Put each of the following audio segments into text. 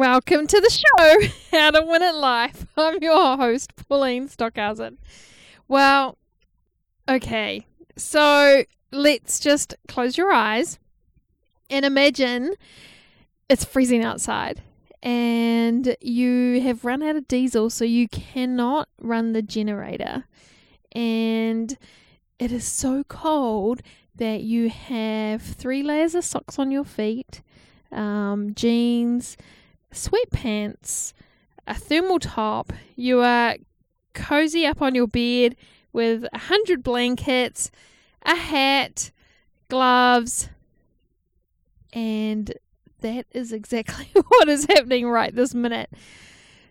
Welcome to the show, How to Win at Life. I'm your host, Pauline Stockhausen. Well, okay, so let's just close your eyes and imagine it's freezing outside and you have run out of diesel, so you cannot run the generator. And it is so cold that you have three layers of socks on your feet, um, jeans, sweatpants, a thermal top. You are cozy up on your bed with a hundred blankets, a hat, gloves, and that is exactly what is happening right this minute.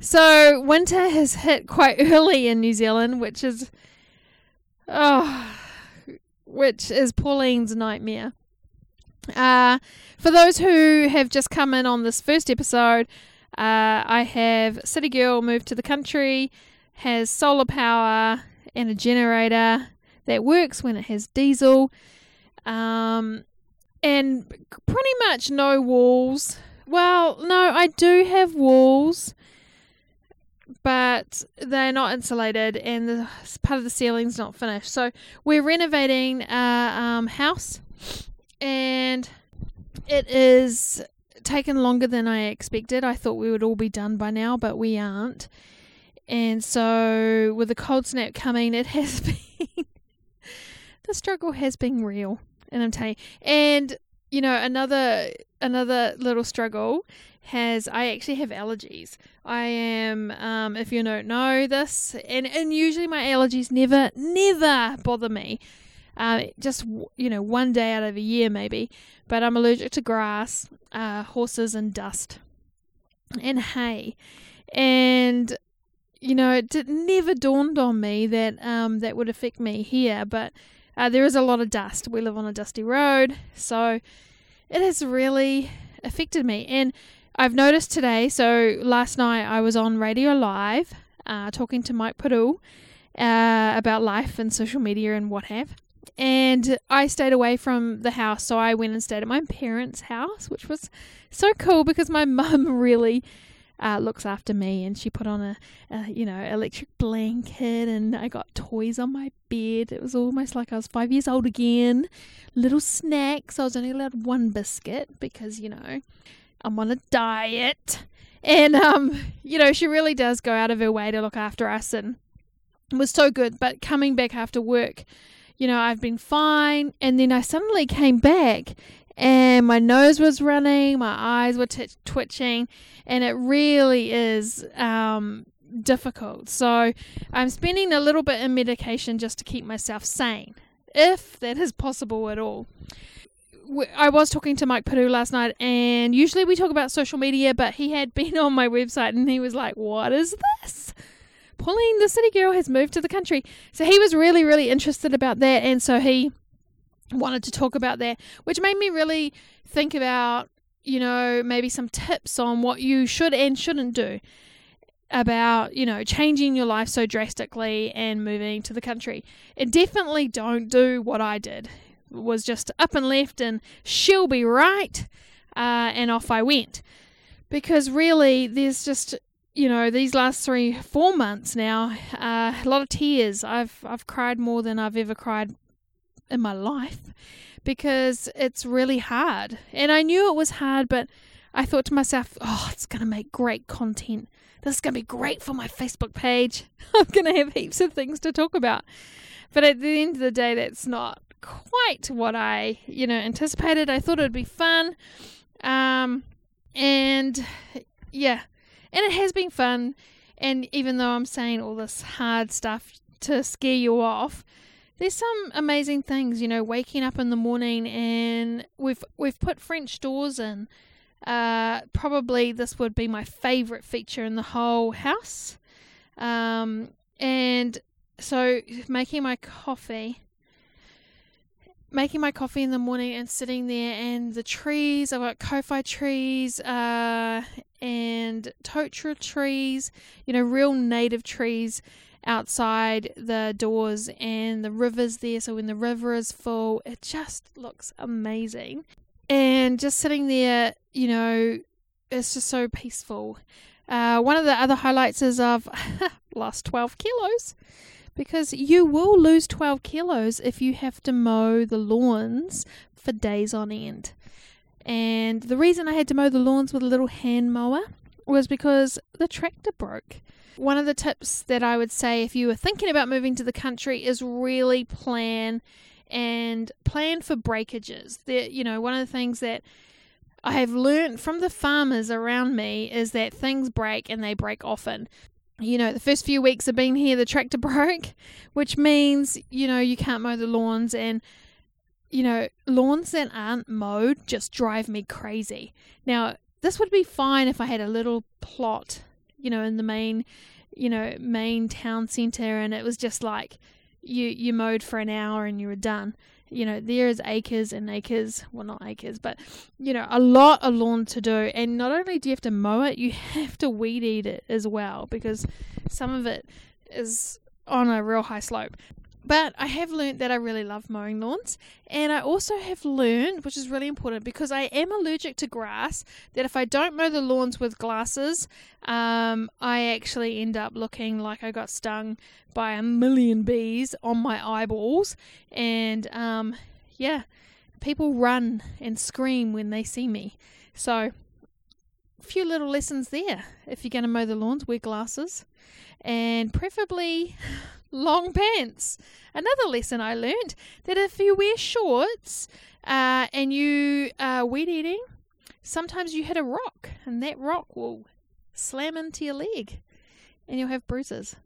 So, winter has hit quite early in New Zealand, which is oh, which is Pauline's nightmare. Uh, for those who have just come in on this first episode, uh, I have City Girl moved to the country, has solar power and a generator that works when it has diesel. Um, and pretty much no walls. Well, no, I do have walls, but they're not insulated, and the part of the ceiling's not finished. So we're renovating a um, house, and it is taken longer than I expected. I thought we would all be done by now, but we aren't. And so, with the cold snap coming, it has been the struggle has been real and I'm telling you. And you know, another another little struggle has I actually have allergies. I am, um, if you don't know this, and and usually my allergies never never bother me. Uh, just you know, one day out of a year maybe. But I'm allergic to grass, uh, horses, and dust, and hay, and you know, it did, never dawned on me that um, that would affect me here, but uh, there is a lot of dust. We live on a dusty road, so it has really affected me. And I've noticed today, so last night I was on Radio Live uh, talking to Mike Puru uh, about life and social media and what have. And I stayed away from the house, so I went and stayed at my parents' house, which was so cool because my mum really uh, looks after me, and she put on a, a, you know electric blanket, and I got toys on my bed. It was almost like I was five years old again. Little snacks. I was only allowed one biscuit because you know I'm on a diet, and um, you know she really does go out of her way to look after us, and was so good. But coming back after work. You know, I've been fine, and then I suddenly came back and my nose was running, my eyes were t- twitching, and it really is um, difficult. So I'm spending a little bit in medication just to keep myself sane, if that is possible at all. I was talking to Mike Puru last night, and usually we talk about social media, but he had been on my website and he was like, What is this? Pauline, the city girl, has moved to the country. So he was really, really interested about that, and so he wanted to talk about that, which made me really think about, you know, maybe some tips on what you should and shouldn't do about, you know, changing your life so drastically and moving to the country. And definitely don't do what I did. It was just up and left and she'll be right, uh, and off I went. Because really, there's just you know these last three four months now uh, a lot of tears i've i've cried more than i've ever cried in my life because it's really hard. And I knew it was hard, but I thought to myself, oh, it's going to make great content. This is going to be great for my Facebook page. I'm going to have heaps of things to talk about. But at the end of the day, that's not quite what I, you know, anticipated. I thought it would be fun. Um, and yeah, and it has been fun. And even though I'm saying all this hard stuff to scare you off, there's some amazing things, you know, waking up in the morning and we've we've put French doors in. Uh, probably this would be my favorite feature in the whole house. Um, and so making my coffee making my coffee in the morning and sitting there and the trees I've got kowhai trees uh, and totara trees you know real native trees outside the doors and the river's there. So when the river is full, it just looks amazing. And just sitting there, you know, it's just so peaceful. Uh, one of the other highlights is I've lost 12 kilos because you will lose 12 kilos if you have to mow the lawns for days on end. And the reason I had to mow the lawns with a little hand mower was because the tractor broke. One of the tips that I would say if you were thinking about moving to the country is really plan and plan for breakages. That you know, one of the things that I have learned from the farmers around me is that things break and they break often. You know, the first few weeks of being here, the tractor broke, which means, you know, you can't mow the lawns. And, you know, lawns that aren't mowed just drive me crazy. Now, this would be fine if I had a little plot, you know, in the main, you know, main town centre and it was just like you you mowed for an hour and you were done you know, there is acres and acres, well, not acres, but, you know, a lot of lawn to do. And not only do you have to mow it, you have to weed eat it as well because some of it is on a real high slope. But I have learned that I really love mowing lawns, and I also have learned, which is really important because I am allergic to grass, that if I don't mow the lawns with glasses, um, I actually end up looking like I got stung by a million bees on my eyeballs, and um, yeah, people run and scream when they see me. So, a few little lessons there. If you're going to mow the lawns, wear glasses, and preferably long pants. Another lesson I learned that if you wear shorts uh, and you are weed eating, sometimes you hit a rock and that rock will slam into your leg and you'll have bruises.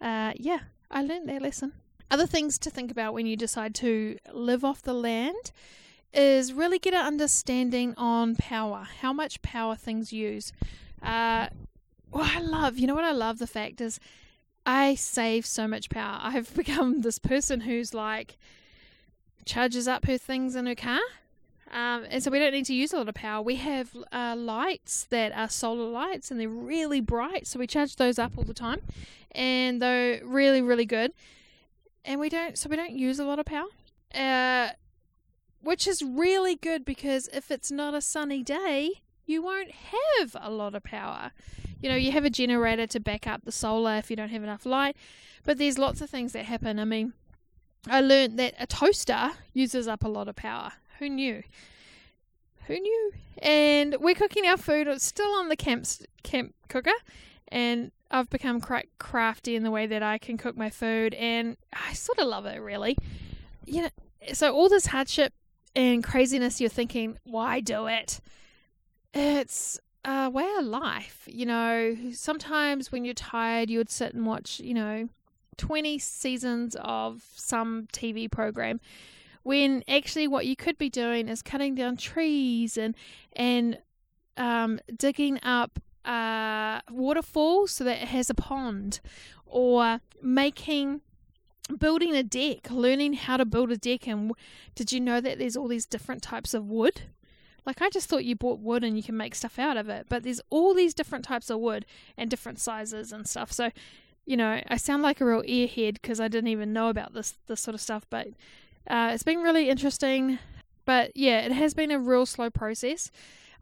Uh, yeah, I learned that lesson. Other things to think about when you decide to live off the land is really get an understanding on power, how much power things use. Uh, what I love, you know what I love? The fact is, I save so much power. I've become this person who's like charges up her things in her car. Um, and so we don't need to use a lot of power. We have uh, lights that are solar lights and they're really bright, so we charge those up all the time, and they're really really good. And we don't, so we don't use a lot of power, uh, which is really good because if it's not a sunny day, you won't have a lot of power. You know, you have a generator to back up the solar if you don't have enough light, but there's lots of things that happen. I mean, I learned that a toaster uses up a lot of power. Who knew? Who knew? And we're cooking our food. It's still on the camp camp cooker, and I've become quite crafty in the way that I can cook my food, and I sort of love it. Really, you know. So all this hardship and craziness, you're thinking, why do it? It's a way of life. You know, sometimes when you're tired, you would sit and watch, you know, 20 seasons of some TV program when actually what you could be doing is cutting down trees and and um, digging up uh, waterfall so that it has a pond or making building a deck learning how to build a deck and did you know that there's all these different types of wood like, I just thought you bought wood and you can make stuff out of it, but there's all these different types of wood and different sizes and stuff. So, you know, I sound like a real earhead because I didn't even know about this this sort of stuff, but uh, it's been really interesting. But yeah, it has been a real slow process.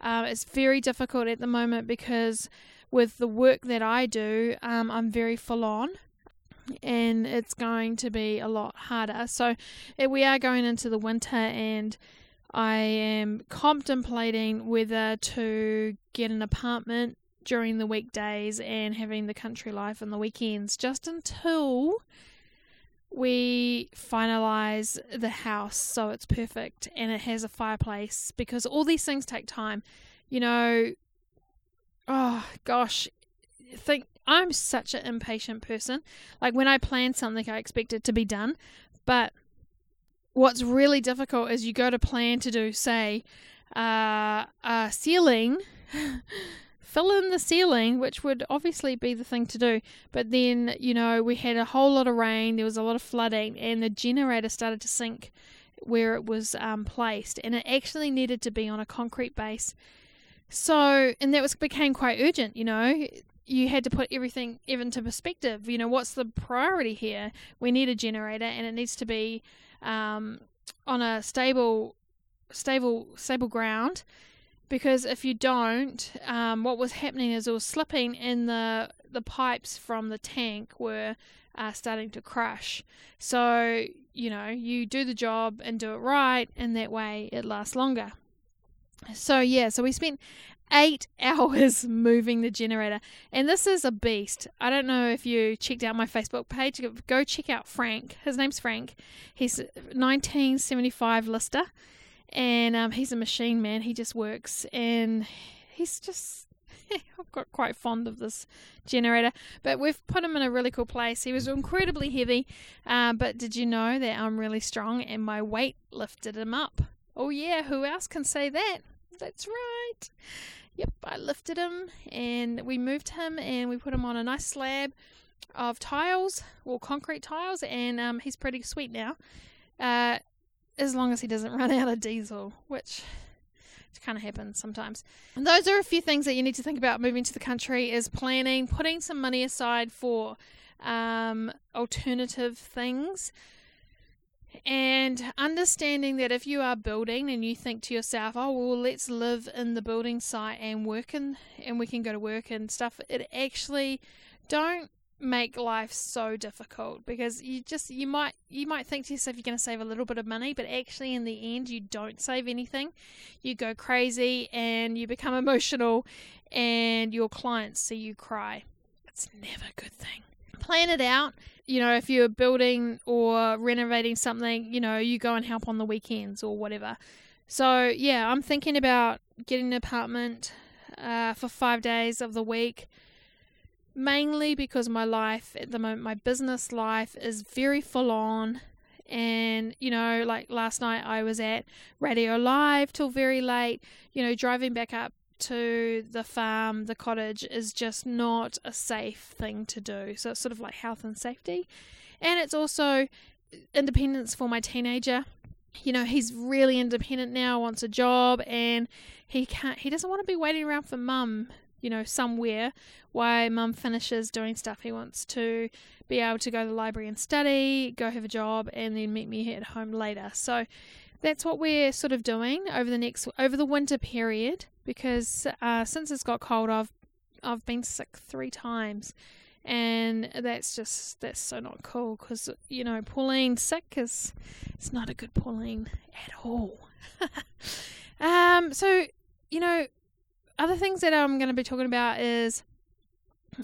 Uh, it's very difficult at the moment because with the work that I do, um, I'm very full on and it's going to be a lot harder. So we are going into the winter and I am contemplating whether to get an apartment during the weekdays and having the country life on the weekends just until we finalize the house so it's perfect and it has a fireplace because all these things take time. You know, oh gosh, think I'm such an impatient person. Like when I plan something, I expect it to be done, but what's really difficult is you go to plan to do, say, uh, a ceiling, fill in the ceiling, which would obviously be the thing to do. But then, you know, we had a whole lot of rain, there was a lot of flooding, and the generator started to sink where it was um, placed, and it actually needed to be on a concrete base. So, and that was became quite urgent, you know. You had to put everything even to perspective. You know, what's the priority here? We need a generator, and it needs to be um, on a stable, stable, stable ground. because if you don't, um, what was happening is it was slipping, and the the pipes from the tank were uh, starting to crush. So you know, you do the job and do it right, and that way it lasts longer. So yeah, so we spent eight hours moving the generator, and this is a beast. I don't know if you checked out my Facebook page. Go check out Frank. His name's Frank. He's 1975 Lister, and um, he's a machine man. He just works, and he's just. I've got quite fond of this generator, but we've put him in a really cool place. He was incredibly heavy, uh, but did you know that I'm really strong and my weight lifted him up? Oh, yeah, who else can say that? That's right. Yep, I lifted him and we moved him and we put him on a nice slab of tiles or concrete tiles, and um, he's pretty sweet now. Uh, as long as he doesn't run out of diesel, which kind of happens sometimes. And those are a few things that you need to think about moving to the country is planning, putting some money aside for um, alternative things and understanding that if you are building and you think to yourself, oh, well, let's live in the building site and work in, and we can go to work and stuff, it actually don't make life so difficult because you just you might you might think to yourself you're going to save a little bit of money but actually in the end you don't save anything. You go crazy and you become emotional and your clients see you cry. It's never a good thing plan it out you know, if you're building or renovating something, you know, you go and help on the weekends or whatever. So, yeah, I'm thinking about getting an apartment uh, for five days of the week, mainly because my life at the moment, my business life is very full on. And, you know, like last night I was at Radio Live till very late, you know, driving back up to the farm, the cottage, is just not a safe thing to do. So it's sort of like health and safety. And it's also independence for my teenager. You know, he's really independent now, wants a job, and he can't, he doesn't want to be waiting around for mum, you know, somewhere while mum finishes doing stuff. He wants to be able to go to the library and study, go have a job, and then meet me at home later. So that's what we're sort of doing over the next over the winter period because uh, since it's got cold, I've I've been sick three times, and that's just that's so not cool because you know Pauline sick is it's not a good Pauline at all. um, so you know, other things that I'm going to be talking about is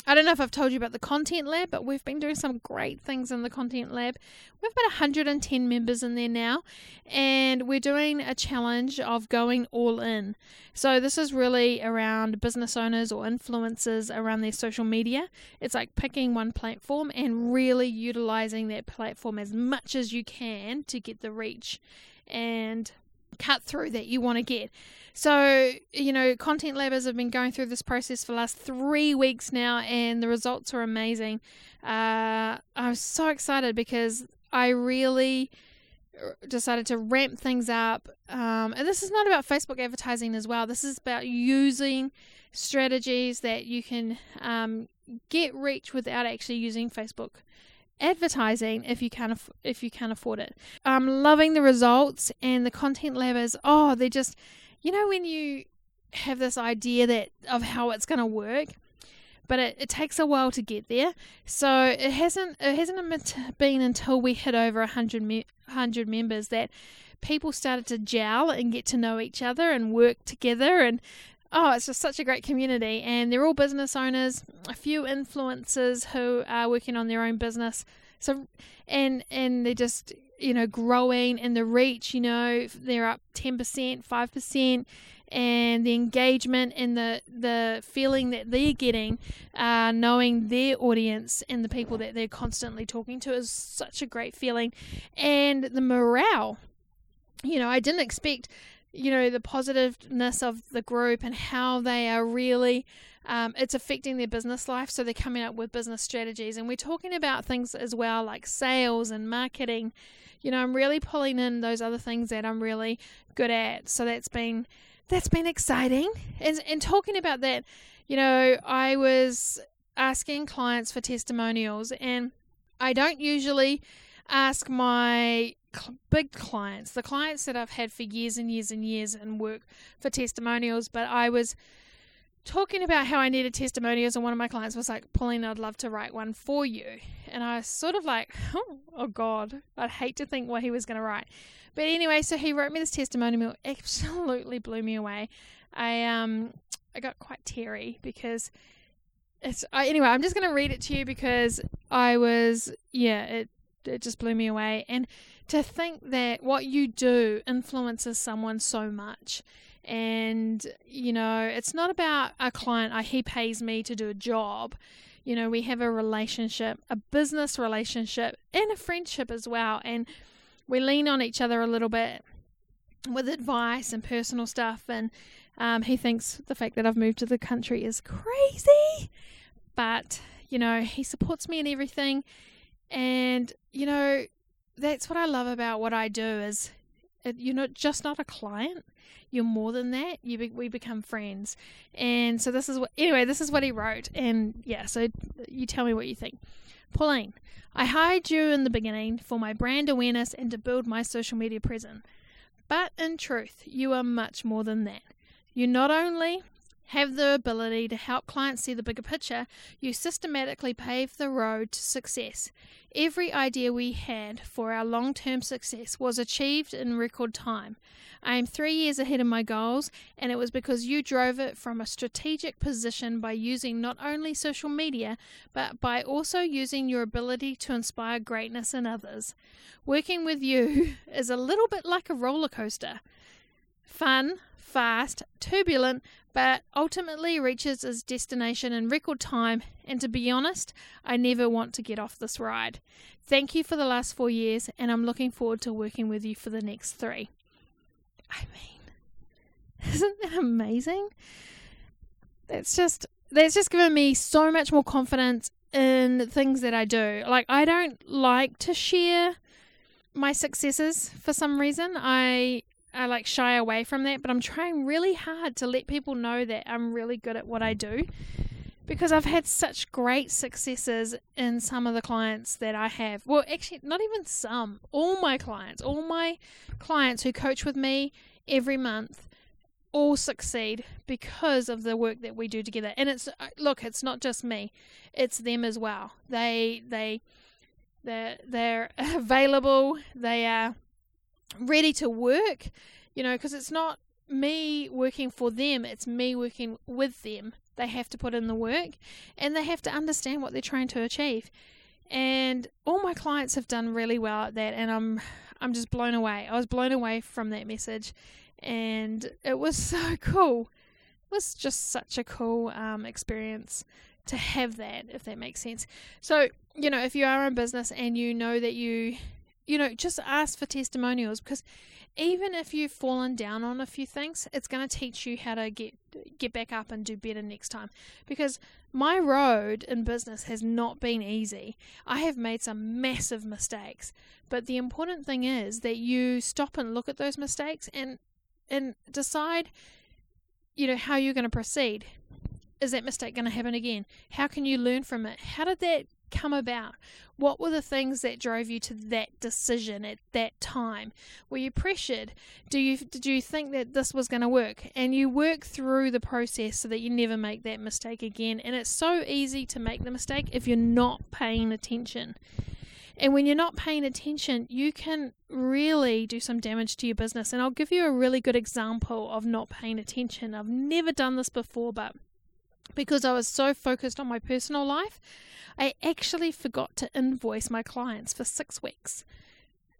I don't know if I've told you about the Content Lab, but we've been doing some great things in the Content Lab. We've got 110 members in there now, and we're doing a challenge of going all in. So, this is really around business owners or influencers around their social media. It's like picking one platform and really utilizing that platform as much as you can to get the reach and cut through that you want to get. So, you know, Content Labbers have been going through this process for the last three weeks now, and the results are amazing. Uh, I'm so excited because I really uh, decided to ramp things up. Um, and this is not about Facebook advertising as well. This is about using strategies that you can um, get reach without actually using Facebook advertising if you can aff- if you can afford it. I'm loving the results and the content labbers. Oh, they're just you know when you have this idea that of how it's going to work but it, it takes a while to get there so it hasn't it hasn't been until we hit over 100, me- 100 members that people started to gel and get to know each other and work together and oh it's just such a great community and they're all business owners a few influencers who are working on their own business so and and they're just you know, growing and the reach, you know, they're up 10%, 5%, and the engagement and the, the feeling that they're getting, uh, knowing their audience and the people that they're constantly talking to is such a great feeling. And the morale, you know, I didn't expect, you know, the positiveness of the group and how they are really. Um, it's affecting their business life, so they're coming up with business strategies. And we're talking about things as well like sales and marketing you know, I'm really pulling in those other things that I'm really good at. So that's been that's been exciting. And, and talking about that, you know, I was asking clients for testimonials, and I don't usually ask my cl- big clients, the clients that I've had for years and years and years and work for testimonials, but I was talking about how I needed testimonials, and one of my clients was like, Pauline, I'd love to write one for you. And I was sort of like, oh, oh God, I'd hate to think what he was going to write. But anyway, so he wrote me this testimonial, absolutely blew me away. I um I got quite teary because it's I, anyway. I'm just going to read it to you because I was yeah it it just blew me away. And to think that what you do influences someone so much. And you know it's not about a client I, he pays me to do a job. You know we have a relationship a business relationship and a friendship as well. And we lean on each other a little bit with advice and personal stuff. And um, he thinks the fact that I've moved to the country is crazy, but you know, he supports me in everything. And you know, that's what I love about what I do is uh, you're not just not a client. You're more than that. You be, we become friends, and so this is what. Anyway, this is what he wrote, and yeah. So uh, you tell me what you think, Pauline. I hired you in the beginning for my brand awareness and to build my social media presence, but in truth, you are much more than that. You not only have the ability to help clients see the bigger picture, you systematically pave the road to success. Every idea we had for our long term success was achieved in record time. I am three years ahead of my goals, and it was because you drove it from a strategic position by using not only social media, but by also using your ability to inspire greatness in others. Working with you is a little bit like a roller coaster fun, fast, turbulent, but ultimately reaches its destination in record time. And to be honest, I never want to get off this ride. Thank you for the last four years, and I'm looking forward to working with you for the next three. I mean, isn't that amazing? That's just that's just given me so much more confidence in things that I do. Like I don't like to share my successes for some reason. I I like shy away from that, but I'm trying really hard to let people know that I'm really good at what I do because I've had such great successes in some of the clients that I have. Well, actually, not even some, all my clients, all my clients who coach with me every month all succeed because of the work that we do together. And it's uh, look, it's not just me. It's them as well. They they they're, they're available. They are ready to work, you know, because it's not me working for them, it's me working with them. They have to put in the work and they have to understand what they're trying to achieve. And all my clients have done really well at that and I'm I'm just blown away. I was blown away from that message and it was so cool. It was just such a cool um, experience to have that, if that makes sense. So, you know, if you are in business and you know that you you know, just ask for testimonials because even if you've fallen down on a few things, it's going to teach you how to get get back up and do better next time. Because my road in business has not been easy. I have made some massive mistakes, but the important thing is that you stop and look at those mistakes and and decide you know how you're going to proceed. Is that mistake going to happen again? How can you learn from it? How did that come about? What were the things that drove you to that decision at that time? Were you pressured? Do you did you think that this was going to work? And you work through the process so that you never make that mistake again. And it's so easy to make the mistake if you're not paying attention. And when you're not paying attention, you can really do some damage to your business. And I'll give you a really good example of not paying attention. I've never done this before, but because I was so focused on my personal life, I actually forgot to invoice my clients for six weeks.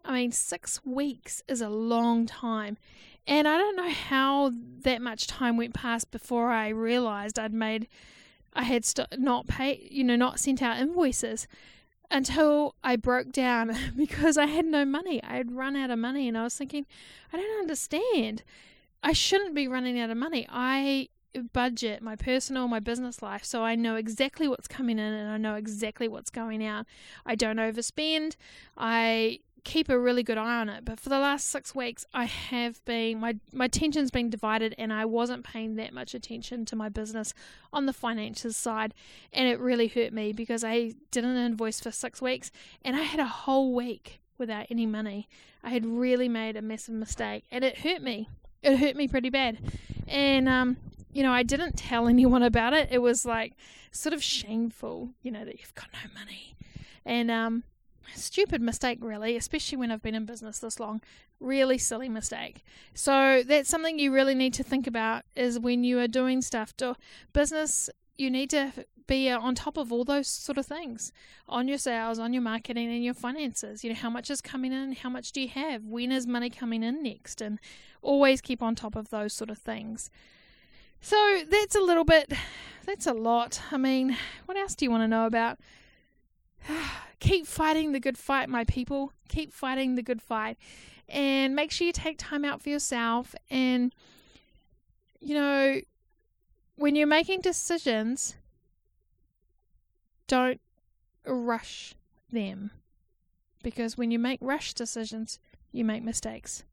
I mean, six weeks is a long time. And I don't know how that much time went past before I realized I'd made, I had st- not paid, you know, not sent out invoices until I broke down because I had no money. I had run out of money and I was thinking, I don't understand. I shouldn't be running out of money. I budget my personal, my business life, so I know exactly what's coming in and I know exactly what's going out. I don't overspend. I keep a really good eye on it. But for the last six weeks, I have been my my attention's been divided, and I wasn't paying that much attention to my business on the finances side, and it really hurt me because I didn't invoice for six weeks, and I had a whole week without any money. I had really made a massive mistake and it hurt me. It hurt me pretty bad. And, um, you know, I didn't tell anyone about it. It was like sort of shameful, you know, that you've got no money. And, um, stupid mistake, really, especially when I've been in business this long. Really silly mistake. So that's something you really need to think about is when you are doing stuff. To business, you need to be on top of all those sort of things on your sales, on your marketing, and your finances. You know, how much is coming in? How much do you have? When is money coming in next? And always keep on top of those sort of things. So that's a little bit, that's a lot. I mean, what else do you want to know about? Keep fighting the good fight, my people. Keep fighting the good fight. And make sure you take time out for yourself. And, you know, when you're making decisions, don't rush them. Because when you make rush decisions, you make mistakes.